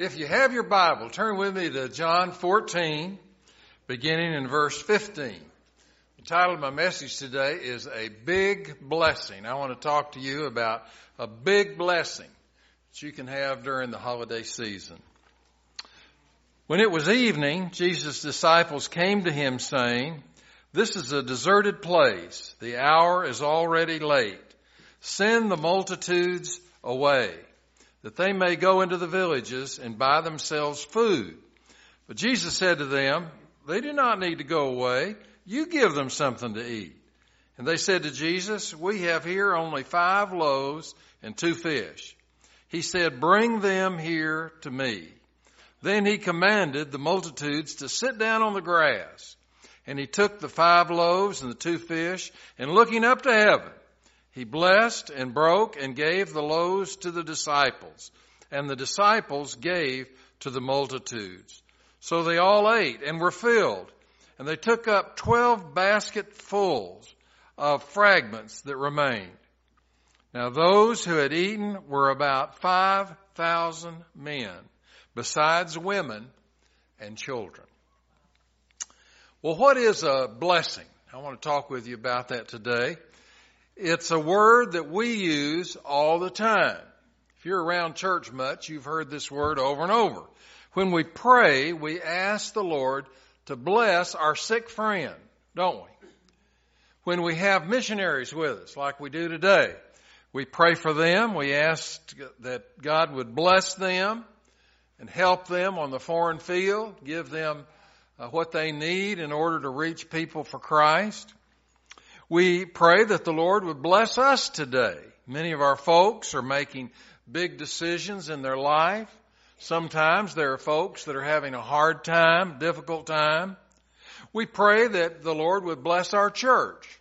If you have your Bible, turn with me to John 14, beginning in verse 15. The title of my message today is A Big Blessing. I want to talk to you about a big blessing that you can have during the holiday season. When it was evening, Jesus' disciples came to him saying, This is a deserted place. The hour is already late. Send the multitudes away that they may go into the villages and buy themselves food. But Jesus said to them, They do not need to go away. You give them something to eat. And they said to Jesus, We have here only five loaves and two fish. He said, Bring them here to me. Then he commanded the multitudes to sit down on the grass. And he took the five loaves and the two fish, and looking up to heaven, he blessed and broke and gave the loaves to the disciples, and the disciples gave to the multitudes. So they all ate and were filled, and they took up twelve basketfuls of fragments that remained. Now those who had eaten were about five thousand men, besides women and children. Well, what is a blessing? I want to talk with you about that today. It's a word that we use all the time. If you're around church much, you've heard this word over and over. When we pray, we ask the Lord to bless our sick friend, don't we? When we have missionaries with us, like we do today, we pray for them. We ask that God would bless them and help them on the foreign field, give them uh, what they need in order to reach people for Christ. We pray that the Lord would bless us today. Many of our folks are making big decisions in their life. Sometimes there are folks that are having a hard time, difficult time. We pray that the Lord would bless our church.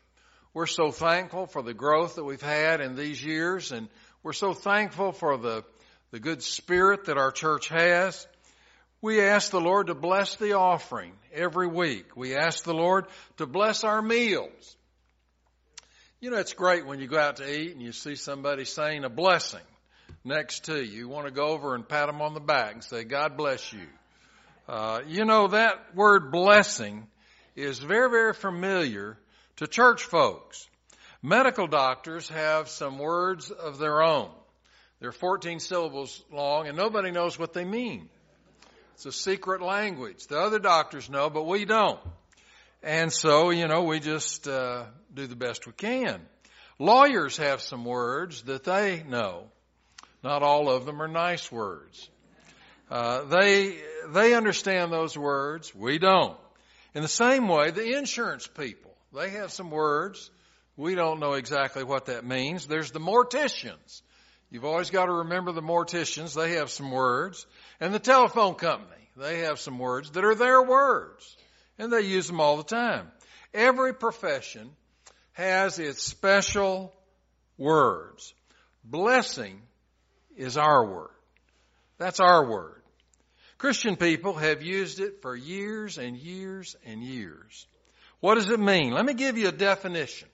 We're so thankful for the growth that we've had in these years and we're so thankful for the, the good spirit that our church has. We ask the Lord to bless the offering every week. We ask the Lord to bless our meals. You know, it's great when you go out to eat and you see somebody saying a blessing next to you. You want to go over and pat them on the back and say, God bless you. Uh, you know, that word blessing is very, very familiar to church folks. Medical doctors have some words of their own. They're 14 syllables long and nobody knows what they mean. It's a secret language. The other doctors know, but we don't. And so, you know, we just uh, do the best we can. Lawyers have some words that they know. Not all of them are nice words. Uh, they they understand those words. We don't. In the same way, the insurance people they have some words. We don't know exactly what that means. There's the morticians. You've always got to remember the morticians. They have some words. And the telephone company. They have some words that are their words. And they use them all the time. Every profession has its special words. Blessing is our word. That's our word. Christian people have used it for years and years and years. What does it mean? Let me give you a definition.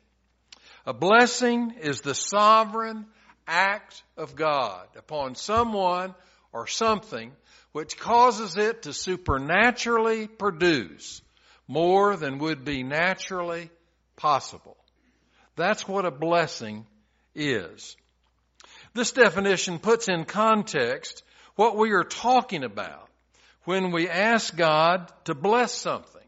A blessing is the sovereign act of God upon someone or something which causes it to supernaturally produce more than would be naturally possible. That's what a blessing is. This definition puts in context what we are talking about when we ask God to bless something,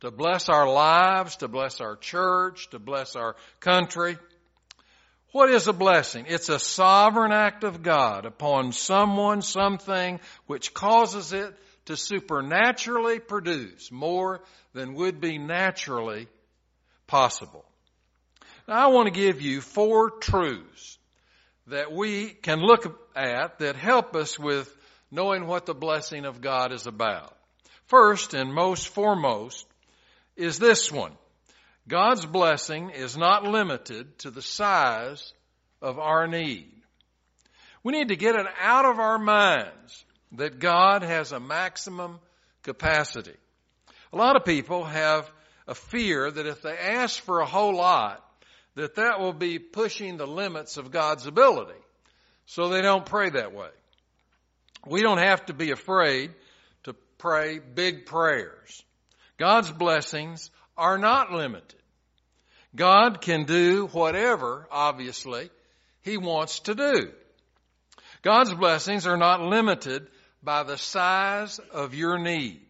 to bless our lives, to bless our church, to bless our country. What is a blessing? It's a sovereign act of God upon someone, something, which causes it to supernaturally produce more than would be naturally possible. Now, I want to give you four truths that we can look at that help us with knowing what the blessing of God is about. First and most foremost is this one. God's blessing is not limited to the size of our need. We need to get it out of our minds that God has a maximum capacity. A lot of people have a fear that if they ask for a whole lot, that that will be pushing the limits of God's ability. So they don't pray that way. we don't have to be afraid to pray big prayers. God's blessings are not limited. God can do whatever, obviously, He wants to do. God's blessings are not limited by the size of your need.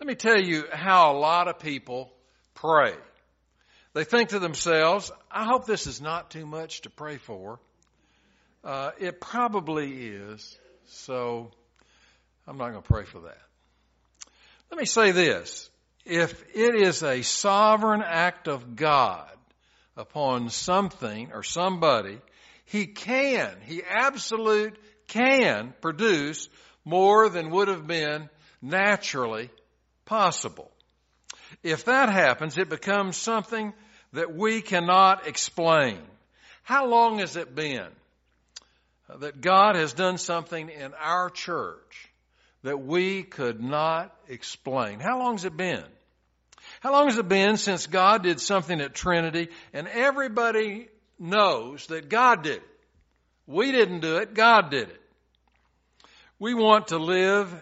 Let me tell you how a lot of people pray. They think to themselves, I hope this is not too much to pray for. Uh, it probably is, so I'm not going to pray for that. Let me say this. If it is a sovereign act of God upon something or somebody, He can, He absolute can produce more than would have been naturally possible. If that happens, it becomes something that we cannot explain. How long has it been that God has done something in our church that we could not explain? How long has it been? How long has it been since God did something at Trinity and everybody knows that God did it? We didn't do it, God did it. We want to live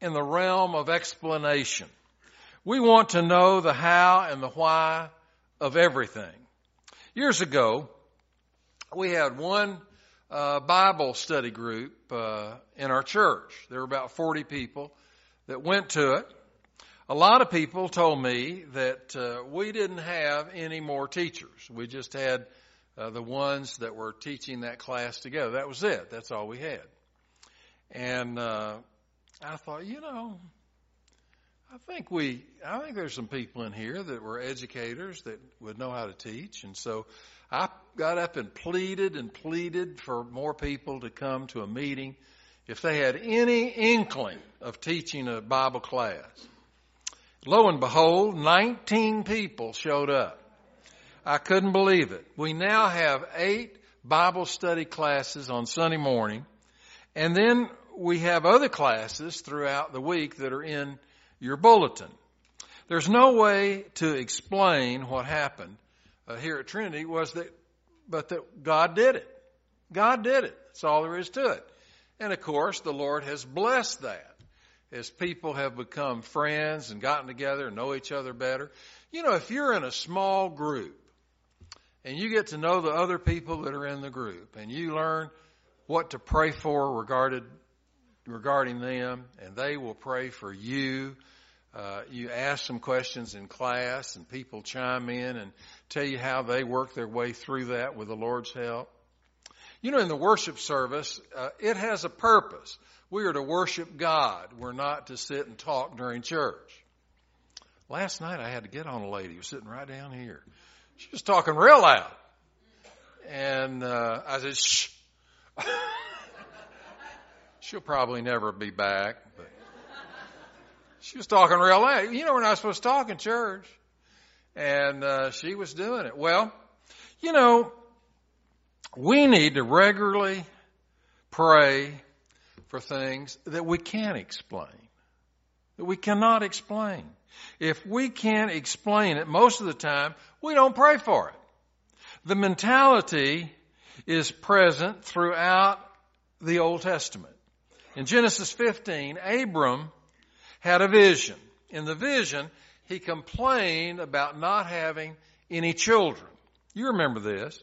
in the realm of explanation. We want to know the how and the why of everything. Years ago, we had one uh, Bible study group uh, in our church. There were about 40 people that went to it. A lot of people told me that uh, we didn't have any more teachers. We just had uh, the ones that were teaching that class together. That was it. That's all we had. And uh, I thought, you know, I think we, I think there's some people in here that were educators that would know how to teach. And so I got up and pleaded and pleaded for more people to come to a meeting if they had any inkling of teaching a Bible class. Lo and behold, 19 people showed up. I couldn't believe it. We now have eight Bible study classes on Sunday morning, and then we have other classes throughout the week that are in your bulletin. There's no way to explain what happened uh, here at Trinity was that, but that God did it. God did it. That's all there is to it. And of course, the Lord has blessed that as people have become friends and gotten together and know each other better. You know, if you're in a small group and you get to know the other people that are in the group and you learn what to pray for regarded regarding them, and they will pray for you. Uh, you ask some questions in class, and people chime in and tell you how they work their way through that with the Lord's help. You know, in the worship service, uh, it has a purpose. We are to worship God. We're not to sit and talk during church. Last night I had to get on a lady who was sitting right down here. She was talking real loud. And uh, I said, shh. She'll probably never be back, but she was talking real loud. You know, we're not supposed to talk in church. And uh, she was doing it. Well, you know, we need to regularly pray for things that we can't explain, that we cannot explain. If we can't explain it, most of the time, we don't pray for it. The mentality is present throughout the Old Testament. In Genesis 15, Abram had a vision. In the vision, he complained about not having any children. You remember this.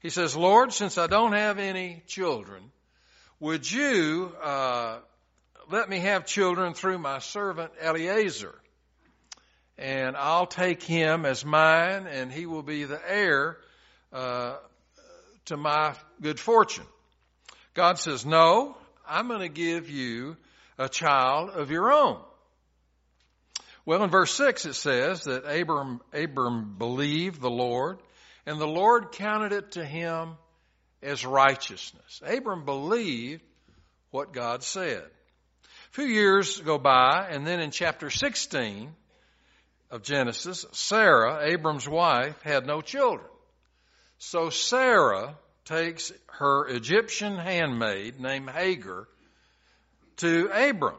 He says, Lord, since I don't have any children, would you uh, let me have children through my servant Eliezer? And I'll take him as mine, and he will be the heir uh, to my good fortune. God says, No, I'm going to give you a child of your own. Well, in verse 6 it says that Abram, Abram believed the Lord, and the Lord counted it to him as righteousness. Abram believed what God said. A few years go by, and then in chapter 16 of Genesis, Sarah, Abram's wife, had no children. So Sarah takes her Egyptian handmaid named Hagar to Abram.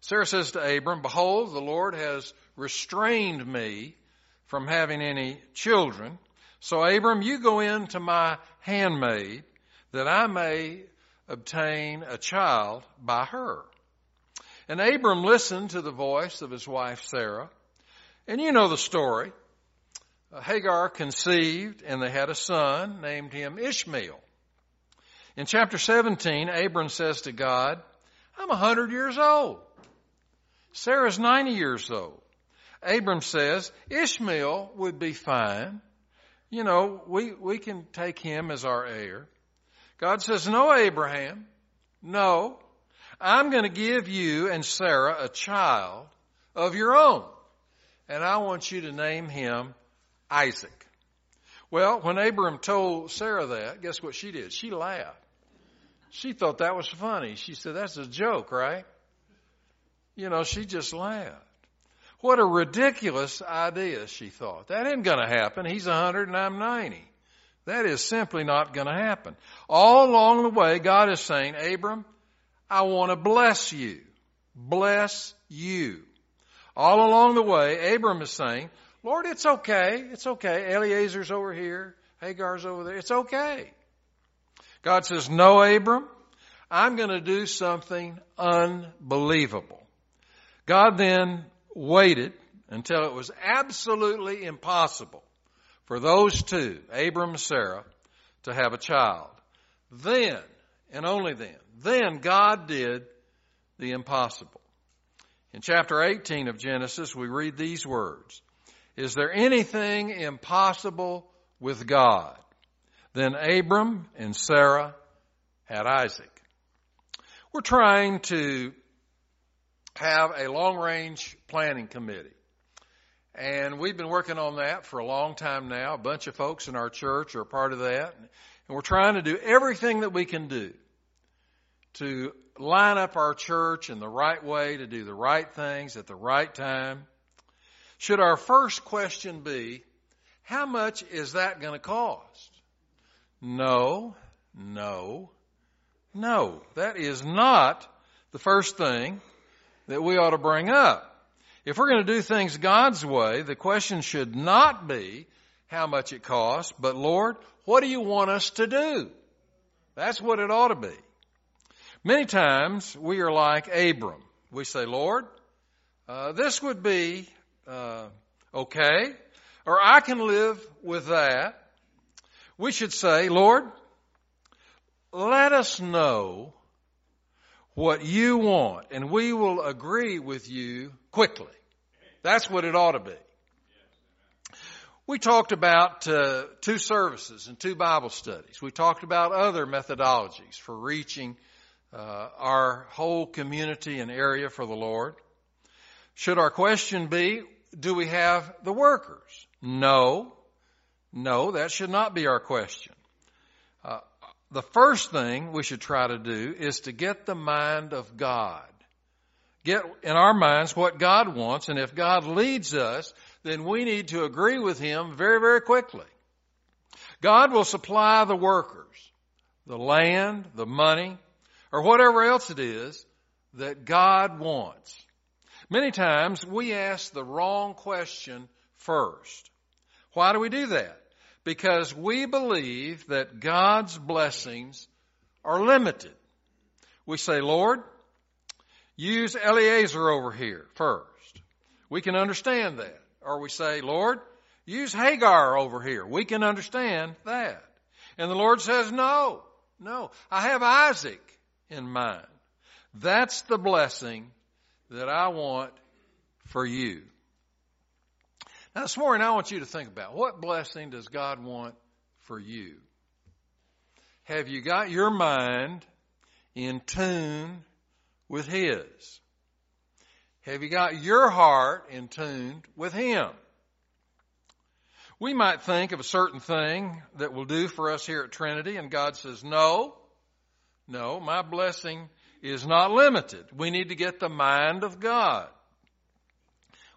Sarah says to Abram, Behold, the Lord has restrained me from having any children. So Abram, you go in to my handmaid that I may obtain a child by her. And Abram listened to the voice of his wife Sarah. And you know the story. Uh, Hagar conceived and they had a son, named him Ishmael. In chapter 17, Abram says to God, I'm a hundred years old. Sarah's 90 years old. Abram says, Ishmael would be fine. You know, we, we can take him as our heir. God says, no, Abraham. No. I'm going to give you and Sarah a child of your own. And I want you to name him Isaac. Well, when Abram told Sarah that, guess what she did? She laughed. She thought that was funny. She said, that's a joke, right? You know, she just laughed. What a ridiculous idea, she thought. That ain't gonna happen. He's a hundred and I'm ninety. That is simply not gonna happen. All along the way, God is saying, Abram, I want to bless you. Bless you. All along the way, Abram is saying, Lord, it's okay. It's okay. Eliezer's over here. Hagar's over there. It's okay. God says, no, Abram, I'm going to do something unbelievable. God then waited until it was absolutely impossible for those two, Abram and Sarah, to have a child. Then, and only then, then God did the impossible. In chapter 18 of Genesis, we read these words. Is there anything impossible with God? Then Abram and Sarah had Isaac. We're trying to have a long range planning committee. And we've been working on that for a long time now. A bunch of folks in our church are part of that. And we're trying to do everything that we can do to line up our church in the right way, to do the right things at the right time. Should our first question be, how much is that going to cost? No, no, no. That is not the first thing that we ought to bring up. If we're going to do things God's way, the question should not be how much it costs, but Lord, what do you want us to do? That's what it ought to be. Many times we are like Abram. We say, Lord, uh, this would be uh, okay, or I can live with that. We should say, Lord, let us know what you want, and we will agree with you quickly. That's what it ought to be. We talked about uh, two services and two Bible studies. We talked about other methodologies for reaching uh, our whole community and area for the Lord. Should our question be, do we have the workers? No. No, that should not be our question uh, the first thing we should try to do is to get the mind of God. Get in our minds what God wants, and if God leads us, then we need to agree with Him very, very quickly. God will supply the workers, the land, the money, or whatever else it is that God wants. Many times we ask the wrong question first. Why do we do that? because we believe that God's blessings are limited. We say, Lord, use Eliezer over here first. We can understand that. Or we say, Lord, use Hagar over here. We can understand that. And the Lord says, no, no, I have Isaac in mind. That's the blessing that I want for you. Now, this morning, I want you to think about what blessing does God want for you? Have you got your mind in tune with His? Have you got your heart in tune with Him? We might think of a certain thing that will do for us here at Trinity, and God says, No, no, my blessing is not limited. We need to get the mind of God.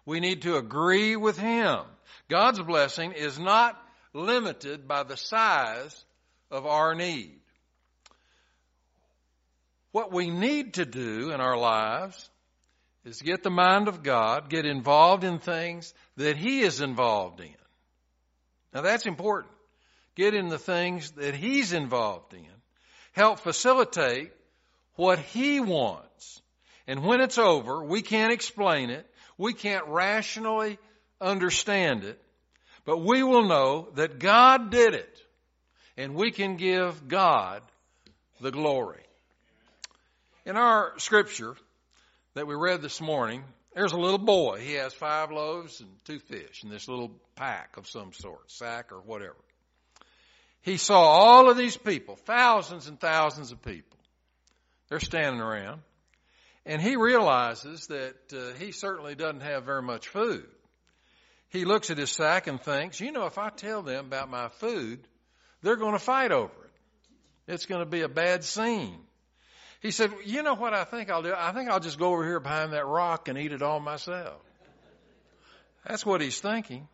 We need to agree with Him. God's blessing is not limited by the size of our need. What we need to do in our lives is get the mind of God, get involved in things that He is involved in. Now that's important. Get in the things that He's involved in. help facilitate what He wants. And when it's over, we can't explain it. We can't rationally understand it. But we will know that God did it. And we can give God the glory. In our scripture that we read this morning, there's a little boy. He has five loaves and two fish in this little pack of some sort, sack or whatever. He saw all of these people, thousands and thousands of people. They're standing around. And he realizes that uh, he certainly doesn't have very much food. He looks at his sack and thinks, you know, if I tell them about my food, they're going to fight over it. It's going to be a bad scene. He said, you know what I think I'll do? I think I'll just go over here behind that rock and eat it all myself. That's what he's thinking.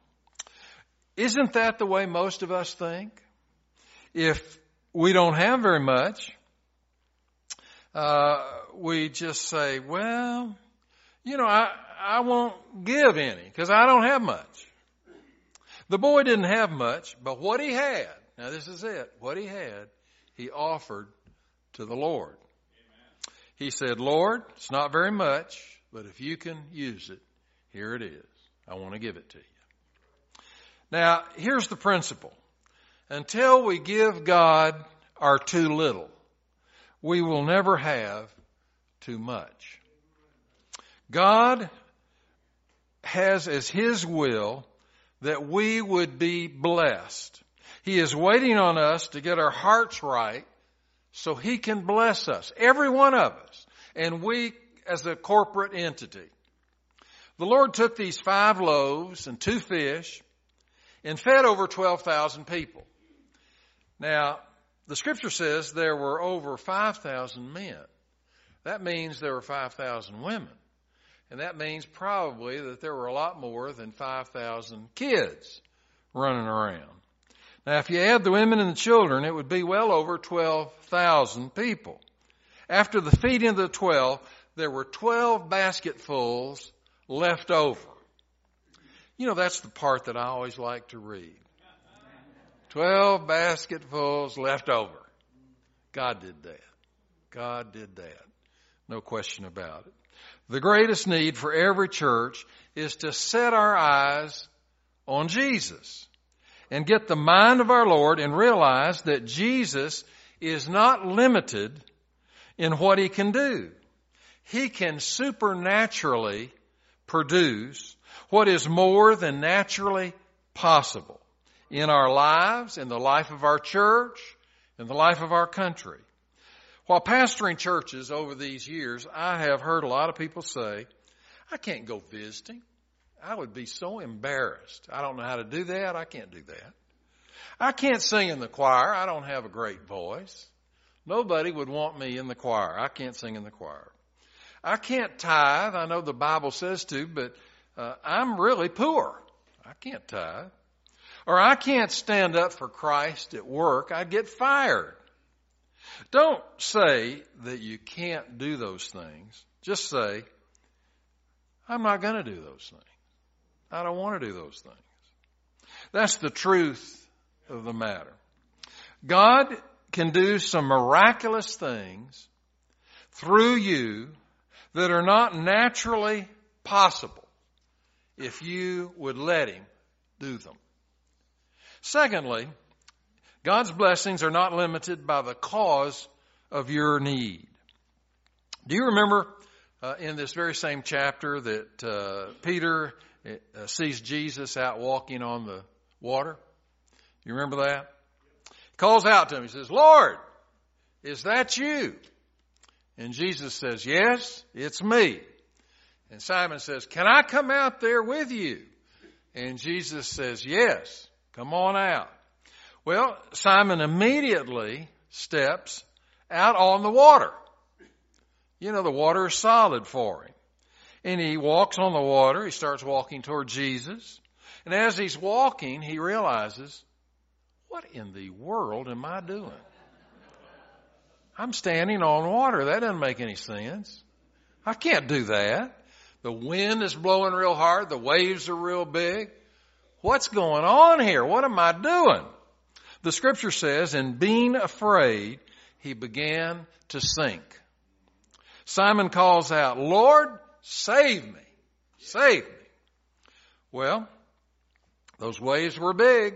Isn't that the way most of us think? If we don't have very much, uh, we just say, well, you know, I, I won't give any because I don't have much. The boy didn't have much, but what he had, now this is it, what he had, he offered to the Lord. He said, Lord, it's not very much, but if you can use it, here it is. I want to give it to you. Now, here's the principle. Until we give God our too little, we will never have too much. God has as His will that we would be blessed. He is waiting on us to get our hearts right so He can bless us, every one of us, and we as a corporate entity. The Lord took these five loaves and two fish and fed over 12,000 people. Now, the scripture says there were over 5,000 men. That means there were 5,000 women. And that means probably that there were a lot more than 5,000 kids running around. Now, if you add the women and the children, it would be well over 12,000 people. After the feeding of the 12, there were 12 basketfuls left over. You know, that's the part that I always like to read. 12 basketfuls left over. God did that. God did that. No question about it. The greatest need for every church is to set our eyes on Jesus and get the mind of our Lord and realize that Jesus is not limited in what he can do. He can supernaturally produce what is more than naturally possible in our lives, in the life of our church, in the life of our country. While pastoring churches over these years, I have heard a lot of people say, I can't go visiting. I would be so embarrassed. I don't know how to do that. I can't do that. I can't sing in the choir. I don't have a great voice. Nobody would want me in the choir. I can't sing in the choir. I can't tithe. I know the Bible says to, but uh, I'm really poor. I can't tithe. Or I can't stand up for Christ at work. I'd get fired. Don't say that you can't do those things. Just say, I'm not going to do those things. I don't want to do those things. That's the truth of the matter. God can do some miraculous things through you that are not naturally possible if you would let Him do them. Secondly, God's blessings are not limited by the cause of your need. Do you remember uh, in this very same chapter that uh, Peter uh, sees Jesus out walking on the water? You remember that? He calls out to him. He says, Lord, is that you? And Jesus says, Yes, it's me. And Simon says, Can I come out there with you? And Jesus says, Yes, come on out. Well, Simon immediately steps out on the water. You know, the water is solid for him. And he walks on the water. He starts walking toward Jesus. And as he's walking, he realizes, what in the world am I doing? I'm standing on water. That doesn't make any sense. I can't do that. The wind is blowing real hard. The waves are real big. What's going on here? What am I doing? The scripture says, in being afraid, he began to sink. Simon calls out, Lord, save me. Save me. Well, those waves were big.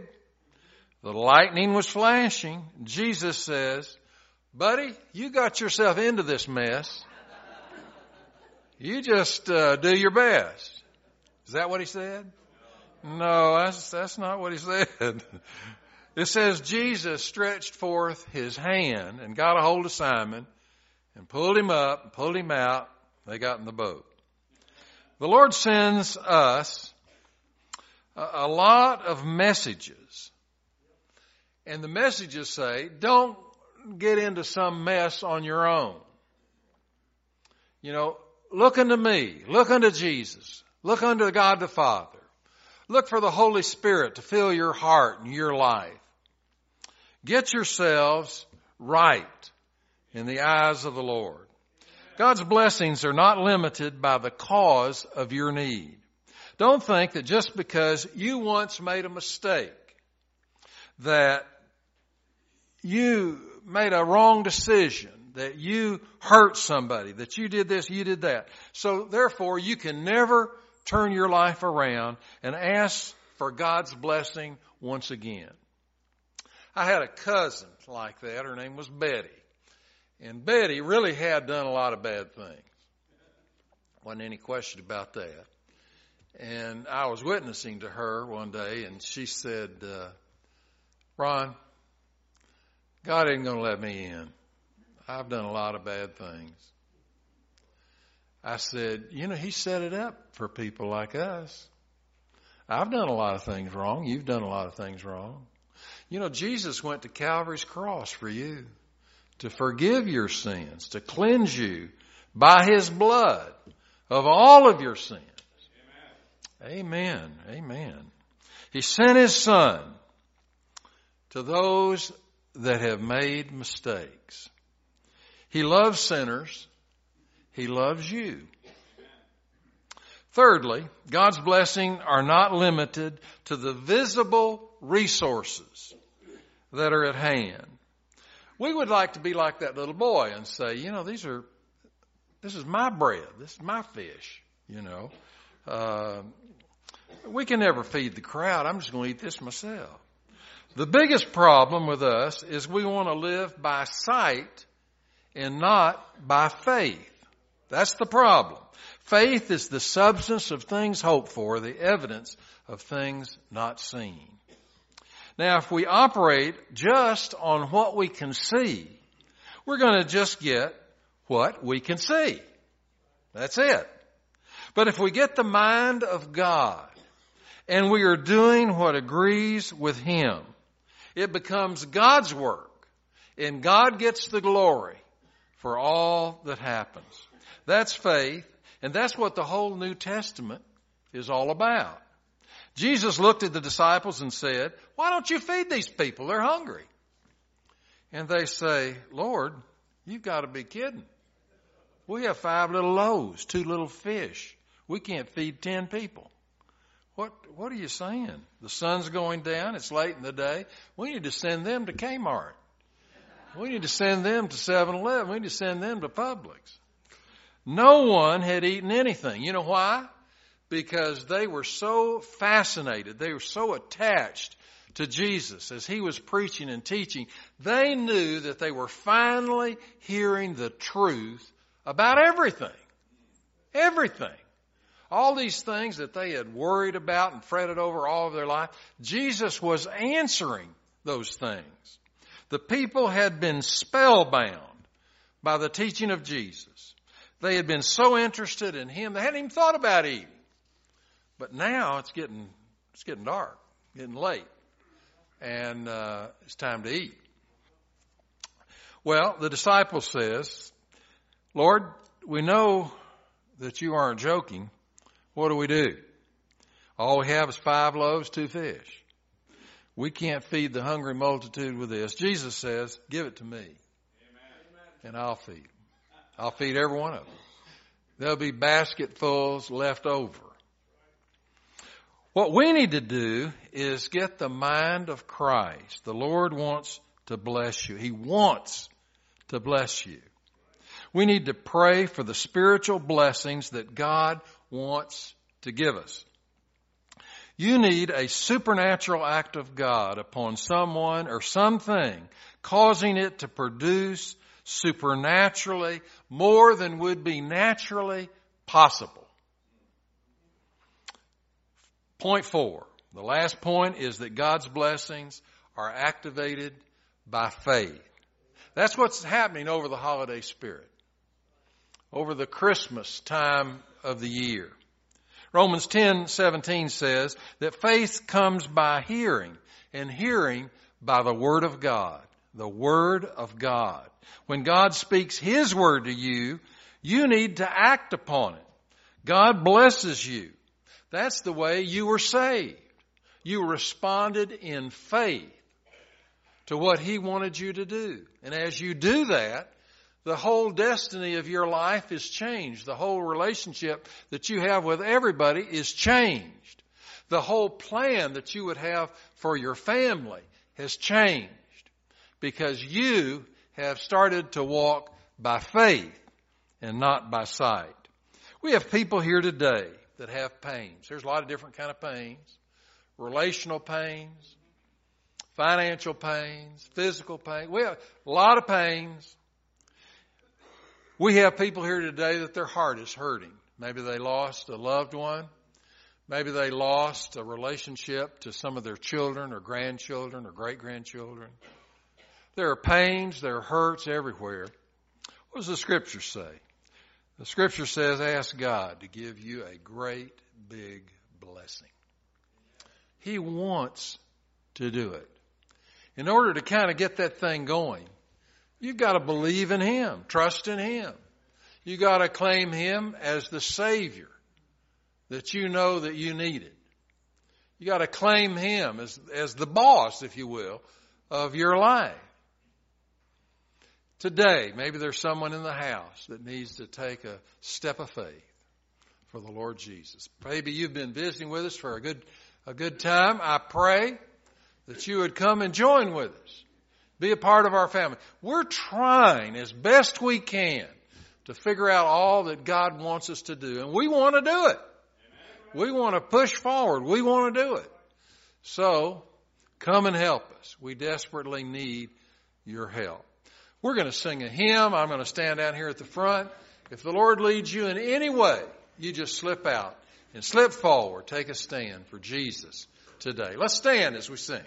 The lightning was flashing. Jesus says, buddy, you got yourself into this mess. You just uh, do your best. Is that what he said? No, that's, that's not what he said. It says Jesus stretched forth his hand and got a hold of Simon and pulled him up and pulled him out. They got in the boat. The Lord sends us a, a lot of messages. And the messages say, don't get into some mess on your own. You know, look unto me. Look unto Jesus. Look unto God the Father. Look for the Holy Spirit to fill your heart and your life. Get yourselves right in the eyes of the Lord. God's blessings are not limited by the cause of your need. Don't think that just because you once made a mistake, that you made a wrong decision, that you hurt somebody, that you did this, you did that. So therefore you can never turn your life around and ask for God's blessing once again. I had a cousin like that. Her name was Betty. And Betty really had done a lot of bad things. Wasn't any question about that. And I was witnessing to her one day, and she said, uh, Ron, God ain't going to let me in. I've done a lot of bad things. I said, you know, He set it up for people like us. I've done a lot of things wrong. You've done a lot of things wrong. You know, Jesus went to Calvary's cross for you to forgive your sins, to cleanse you by His blood of all of your sins. Amen. Amen. Amen. He sent His Son to those that have made mistakes. He loves sinners. He loves you. Thirdly, God's blessing are not limited to the visible resources that are at hand. We would like to be like that little boy and say, you know, these are, this is my bread. This is my fish, you know. Uh, we can never feed the crowd. I'm just going to eat this myself. The biggest problem with us is we want to live by sight and not by faith. That's the problem. Faith is the substance of things hoped for, the evidence of things not seen. Now, if we operate just on what we can see, we're going to just get what we can see. That's it. But if we get the mind of God and we are doing what agrees with Him, it becomes God's work and God gets the glory for all that happens. That's faith and that's what the whole New Testament is all about. Jesus looked at the disciples and said, why don't you feed these people? They're hungry. And they say, Lord, you've got to be kidding. We have five little loaves, two little fish. We can't feed ten people. What, what are you saying? The sun's going down. It's late in the day. We need to send them to Kmart. We need to send them to 7-Eleven. We need to send them to Publix. No one had eaten anything. You know why? because they were so fascinated, they were so attached to Jesus as he was preaching and teaching. They knew that they were finally hearing the truth about everything. Everything. All these things that they had worried about and fretted over all of their life, Jesus was answering those things. The people had been spellbound by the teaching of Jesus. They had been so interested in Him, they hadn't even thought about eating. But now it's getting it's getting dark, getting late, and uh, it's time to eat. Well, the disciple says, "Lord, we know that you aren't joking. What do we do? All we have is five loaves, two fish. We can't feed the hungry multitude with this." Jesus says, "Give it to me, Amen. and I'll feed. Them. I'll feed every one of them. There'll be basketfuls left over." What we need to do is get the mind of Christ. The Lord wants to bless you. He wants to bless you. We need to pray for the spiritual blessings that God wants to give us. You need a supernatural act of God upon someone or something, causing it to produce supernaturally more than would be naturally possible. Point four. The last point is that God's blessings are activated by faith. That's what's happening over the holiday spirit. Over the Christmas time of the year. Romans 10:17 says that faith comes by hearing and hearing by the word of God. The word of God. When God speaks his word to you, you need to act upon it. God blesses you. That's the way you were saved. You responded in faith to what he wanted you to do. And as you do that, the whole destiny of your life is changed. The whole relationship that you have with everybody is changed. The whole plan that you would have for your family has changed because you have started to walk by faith and not by sight. We have people here today that have pains. There's a lot of different kind of pains. Relational pains, financial pains, physical pain. We have a lot of pains. We have people here today that their heart is hurting. Maybe they lost a loved one. Maybe they lost a relationship to some of their children or grandchildren or great grandchildren. There are pains, there are hurts everywhere. What does the scripture say? The scripture says, ask God to give you a great big blessing. He wants to do it. In order to kind of get that thing going, You've got to believe in Him, trust in Him. You got to claim Him as the Savior that you know that you needed. You got to claim Him as, as the boss, if you will, of your life. Today, maybe there's someone in the house that needs to take a step of faith for the Lord Jesus. Maybe you've been visiting with us for a good, a good time. I pray that you would come and join with us. Be a part of our family. We're trying as best we can to figure out all that God wants us to do. And we want to do it. We want to push forward. We want to do it. So, come and help us. We desperately need your help. We're going to sing a hymn. I'm going to stand down here at the front. If the Lord leads you in any way, you just slip out and slip forward. Take a stand for Jesus today. Let's stand as we sing.